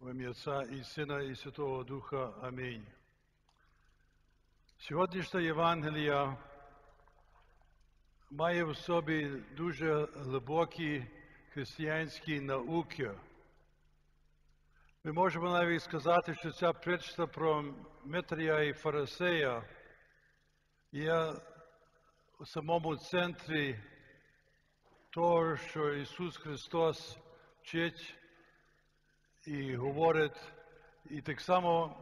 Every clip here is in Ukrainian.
В ім'я Отця і Сина, і Святого Духа. Амінь. Сьогоднішня Євангелія має в собі дуже глибокі християнські науки. Ми можемо навіть сказати, що ця притча про Митрія і Фарисея є у самому центрі того, що Ісус Христос вчить і говорить, і так само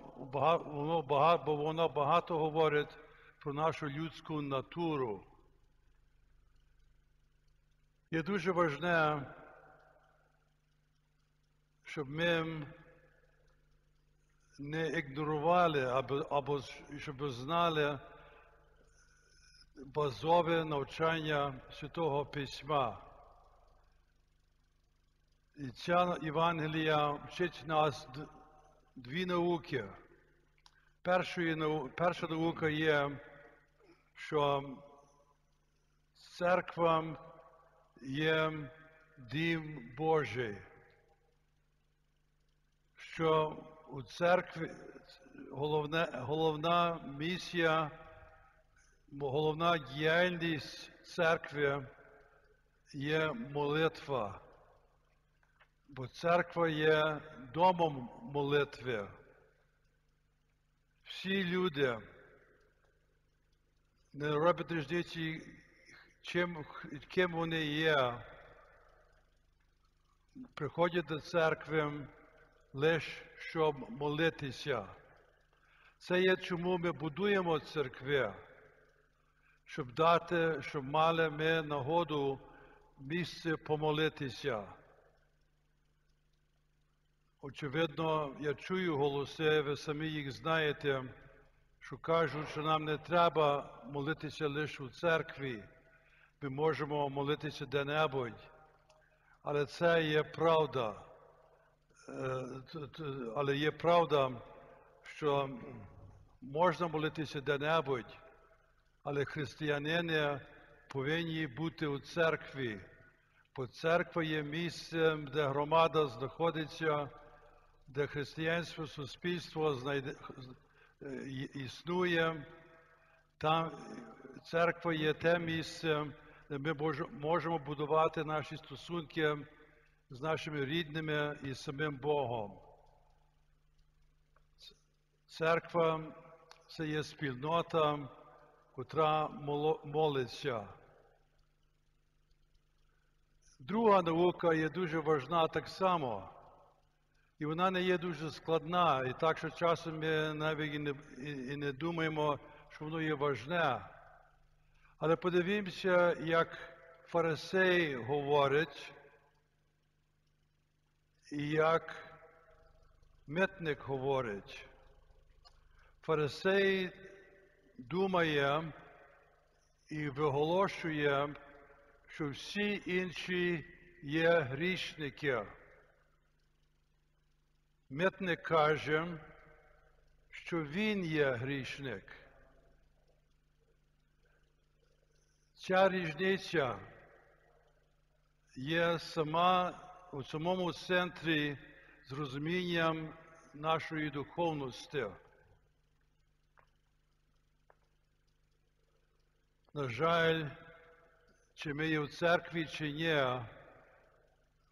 воно багато, бо воно багато говорить про нашу людську натуру. Є дуже важне, щоб ми не ігнорували або, або щоб знали базове навчання Святого Письма. Ця Євангелія вчить нас дві науки. Першою, перша наука є, що церква є дім Божий, що у церкві головне, головна місія, головна діяльність церкви є молитва. Бо церква є домом молитви. Всі люди не роблять різниці, чим, ким вони є, приходять до церкви лише щоб молитися. Це є чому ми будуємо церкви, щоб дати, щоб мали ми нагоду місце помолитися. Очевидно, я чую голоси, ви самі їх знаєте, що кажуть, що нам не треба молитися лише у церкві, ми можемо молитися де-небудь. Але це є правда. Але є правда, що можна молитися де-небудь, але християнини повинні бути у церкві, бо церква є місцем, де громада знаходиться де християнське суспільство знайде, існує, там церква є те місце, де ми можемо будувати наші стосунки з нашими рідними і самим Богом. Церква це є спільнота, котра молиться. Друга наука є дуже важна так само. І вона не є дуже складна, і так що часом ми навіть і не, і, не думаємо, що воно є важне. Але подивімося, як фарисей говорить, і як митник говорить. Фарисей думає і виголошує, що всі інші є грішники. Митник каже, що він є грішник. Ця різниця є сама у самому центрі з розумінням нашої духовності. На жаль, чи ми є в церкві, чи ні,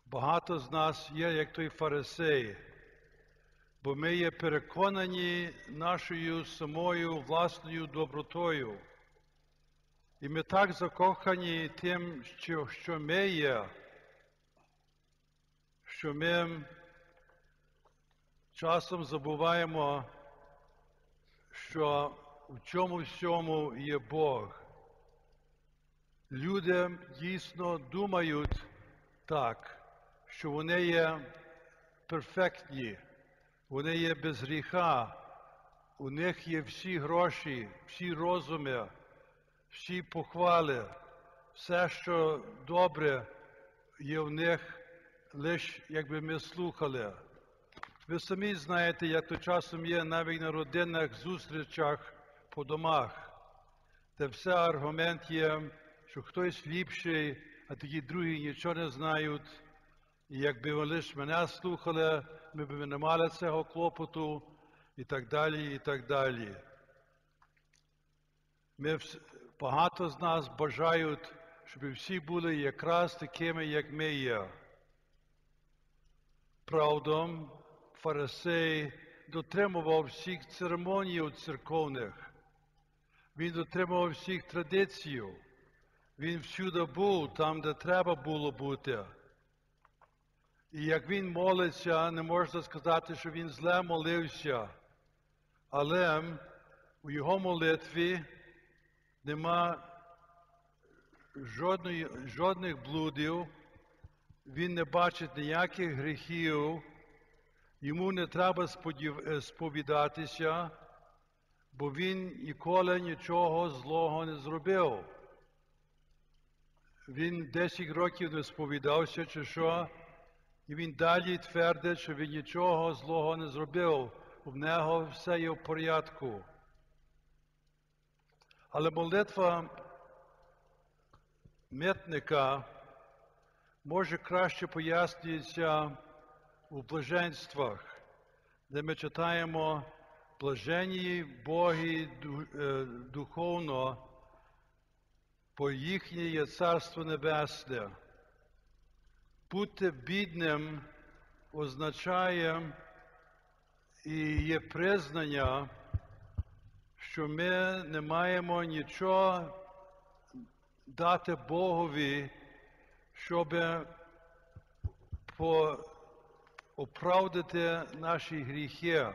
багато з нас є, як той фарисей бо ми є переконані нашою самою власною добротою. І ми так закохані тим, що, що ми є, що ми часом забуваємо, що в чому всьому є Бог. Люди дійсно думають так, що вони є перфектні. Вони є без гріха, у них є всі гроші, всі розуми, всі похвали, все, що добре є в них, лише якби ми слухали. Ви самі знаєте, як то часом є навіть на родинних зустрічах по домах, де все аргумент є, що хтось ліпший, а такі другі нічого не знають. І якби ви лише мене слухали, ми б не мали цього клопоту і так далі, і так далі. Ми багато з нас бажають, щоб всі були якраз такими, як ми є. Правдом, фарисей дотримував всіх церемоній церковних. Він дотримував всіх традицій. Він всюди був там, де треба було бути. І як він молиться, не можна сказати, що він зле молився. Але у його молитві нема жодної, жодних блудів, він не бачить ніяких гріхів, йому не треба е, сповідатися, бо він ніколи нічого злого не зробив. Він 10 років не сповідався, чи що, і він далі твердить, що він нічого злого не зробив. В нього все є в порядку. Але молитва митника може краще пояснюється у блаженствах, де ми читаємо блаженні Боги е, духовно, бо їхнє є Царство Небесне. Бути бідним означає і є признання, що ми не маємо нічого дати Богові, щоб оправдати наші гріхи.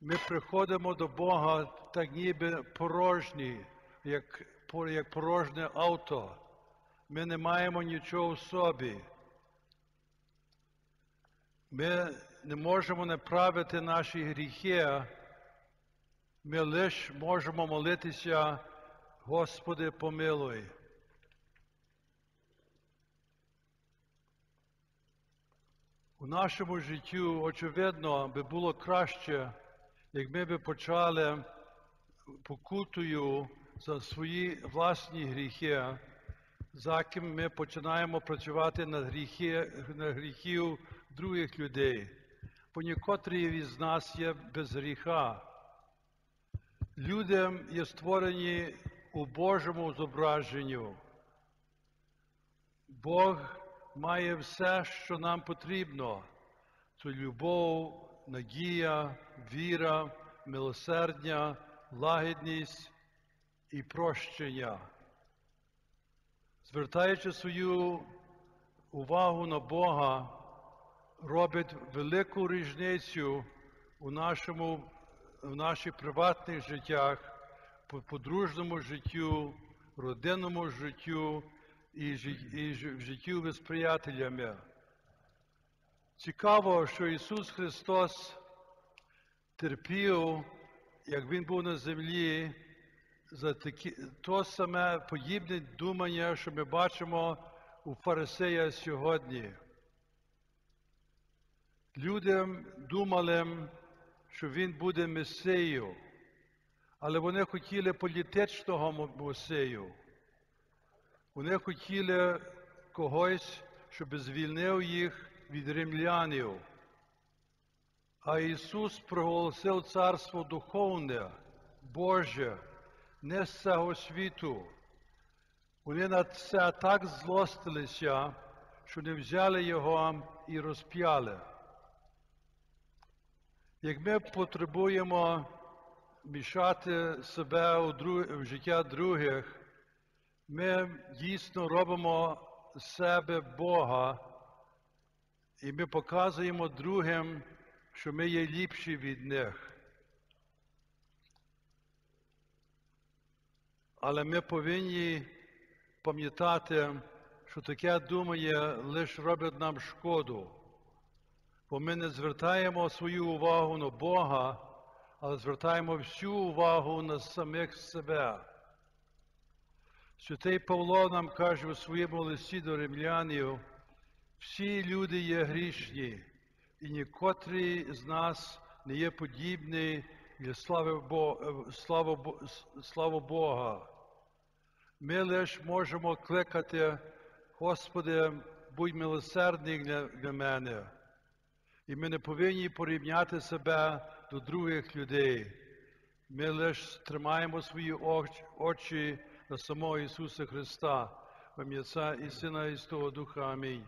Ми приходимо до Бога так ніби порожні, як, по- як порожнє авто. Ми не маємо нічого в собі. Ми не можемо направити наші гріхи. Ми лише можемо молитися, Господи, помилуй. У нашому життю, очевидно, би було краще, як ми би почали покутою за свої власні гріхи, за ким ми починаємо працювати на гріхи, на гріхів других людей. Бо нікотрі із нас є без гріха. Люди є створені у Божому зображенню. Бог має все, що нам потрібно. Це любов, надія, віра, милосердя, лагідність і прощення. Звертаючи свою увагу на Бога, робить велику різницю у нашому, в наших приватних життях, по- подружному життю, родинному життю і, жи- і в життю з приятелями. Цікаво, що Ісус Христос терпів, як Він був на землі, за такі, то саме подібне думання, що ми бачимо у фарисея сьогодні. Люди думали, що він буде месею, але вони хотіли політичного месею. Вони хотіли когось, щоб звільнив їх від римлянів. А Ісус проголосив царство духовне, Боже, не з цього світу. Вони на це так злостилися, що не взяли його і розп'яли. Як ми потребуємо мішати себе у дру- в життя других, ми дійсно робимо себе Бога, і ми показуємо другим, що ми є ліпші від них. Але ми повинні пам'ятати, що таке думання лише робить нам шкоду, бо ми не звертаємо свою увагу на Бога, але звертаємо всю увагу на самих себе. Святий Павло нам каже у своєму листі до римлянів, всі люди є грішні, і нікотрий з нас не є подібний для слави Бога. Ми лише можемо кликати, Господи будь милосердний для, мене. І ми не повинні порівняти себе до других людей. Ми лише тримаємо свої оч- очі на самого Ісуса Христа, Отця і Сина і Святого Духа. Амінь.